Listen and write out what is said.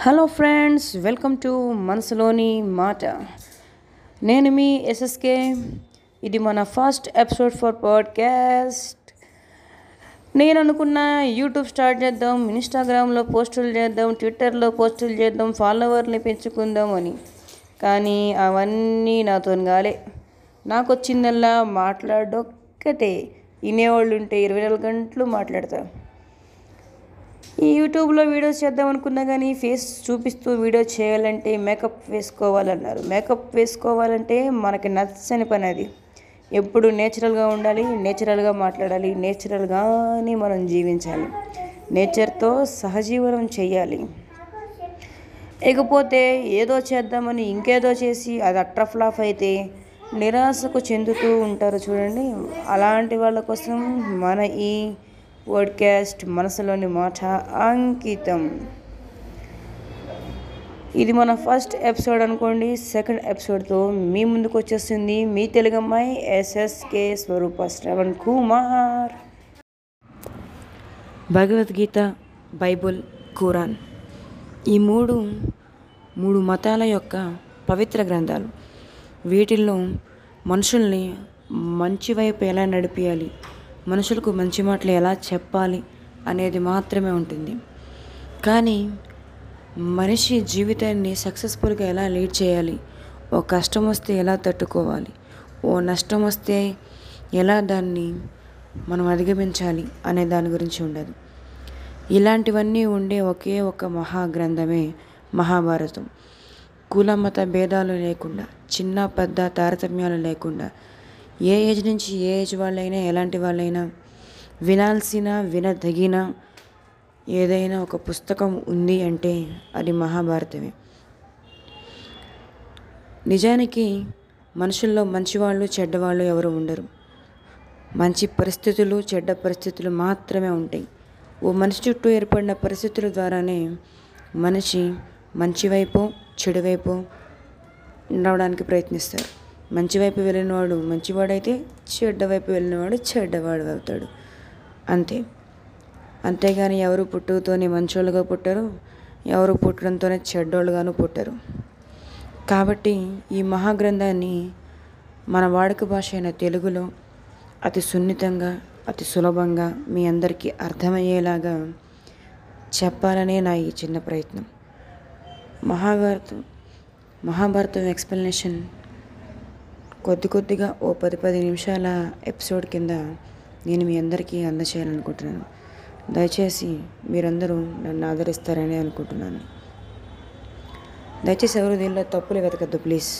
Hello friends welcome to మనసులోని మాట. నేను మీ ఎస్ఎస్కే ఇది మన ఫస్ట్ ఎపిసోడ్ ఫర్ పాడ్కాస్ట్. నేను అనుకున్న యూట్యూబ్ స్టార్ట్ చేద్దాం ఇన్స్టాగ్రామ్లో పోస్టులు చేద్దాం ట్విట్టర్లో పోస్టులు చేద్దాం ఫాలోవర్ని పెంచుకుందాం అని. కానీ అవన్నీ నాతో కాలే. నాకు వచ్చిందల్లా మాట్లాడొక్కటే. వినేవాళ్ళు ఉంటే ఇరవై నాలుగు గంటలు మాట్లాడతాను ఈ యూట్యూబ్లో వీడియోస్ చేద్దాం అనుకున్నా కానీ ఫేస్ చూపిస్తూ వీడియో చేయాలంటే మేకప్ వేసుకోవాలన్నారు. మేకప్ వేసుకోవాలంటే మనకి నచ్చని పని అది. ఎప్పుడు నేచురల్గా ఉండాలి నేచురల్గా మాట్లాడాలి నేచురల్గానే మనం జీవించాలి. నేచర్తో సహజీవనం చేయాలి. ఇకపోతే ఏదో చేద్దామని ఇంకేదో చేసి అది అట్రఫ్లాఫ్ అయితే నిరాశకు చెందుతూ ఉంటారు చూడండి. అలాంటి వాళ్ళ కోసం మన ఈ పోడ్కాస్ట్ మనసులోని మాట అంకితం. ఇది మన ఫస్ట్ ఎపిసోడ్ అనుకోండి. సెకండ్ ఎపిసోడ్తో మీ ముందుకు వచ్చేస్తుంది మీ తెలుగు అమ్మాయి ఎస్ఎస్కే స్వరూప శ్రవణ్ కుమార్. భగవద్గీత బైబుల్ ఖురాన్ ఈ మూడు మూడు మతాల యొక్క పవిత్ర గ్రంథాలు. వీటిల్లో మనుషుల్ని మంచి వైపు ఎలా నడిపించాలి మనుషులకు మంచి మాటలు ఎలా చెప్పాలి అనేది మాత్రమే ఉంటుంది. కానీ మనిషి జీవితాన్ని సక్సెస్ఫుల్గా ఎలా లీడ్ చేయాలి? ఓ కష్టం వస్తే ఎలా తట్టుకోవాలి? ఓ నష్టం వస్తే ఎలా దాన్ని మనం అధిగమించాలి అనే దాని గురించి ఉండదు. ఇలాంటివన్నీ ఉండే ఒకే ఒక మహాగ్రంథమే మహాభారతం. కుల మత భేదాలు లేకుండా చిన్న పెద్ద తారతమ్యాలు లేకుండా ఏ ఏజ్ నుంచి ఏ ఏజ్ వాళ్ళైనా ఎలాంటి వాళ్ళైనా వినాల్సిన వినదగిన ఏదైనా ఒక పుస్తకం ఉంది అంటే అది మహాభారతమే. నిజానికి మనుషుల్లో మంచివాళ్ళు చెడ్డవాళ్ళు ఎవరు ఉండరు. మంచి పరిస్థితులు చెడ్డ పరిస్థితులు మాత్రమే ఉంటాయి. ఓ మనిషి చుట్టూ ఏర్పడిన పరిస్థితుల ద్వారానే మనిషి మంచివైపు చెడువైపు నడవడానికి ప్రయత్నిస్తారు. మంచివైపు వెళ్ళినవాడు మంచివాడైతే చెడ్డ వైపు వెళ్ళినవాడు చెడ్డవాడు అవుతాడు. అంతే. అంతేగాని ఎవరు పుట్టుకతోనే మంచోళ్ళుగా పుట్టరు ఎవరు పుట్టడంతోనే చెడ్డోళ్ళుగాను పుట్టరు. కాబట్టి ఈ మహాగ్రంథాన్ని మన వాడుక భాష అయిన తెలుగులో అతి సున్నితంగా అతి సులభంగా మీ అందరికీ అర్థమయ్యేలాగా చెప్పాలనే నా ఈ చిన్న ప్రయత్నం. మహాభారతం మహాభారతం ఎక్స్ప్లెనేషన్ కొద్ది కొద్దిగా ఓ పది పది నిమిషాల ఎపిసోడ్ కింద నేను మీ అందరికీ అందచేయాలనుకుంటున్నాను. దయచేసి మీరందరూ నన్ను ఆదరిస్తారని అనుకుంటున్నాను. దయచేసి ఎవరు దీనిలో తప్పులు వెతకద్దు ప్లీజ్.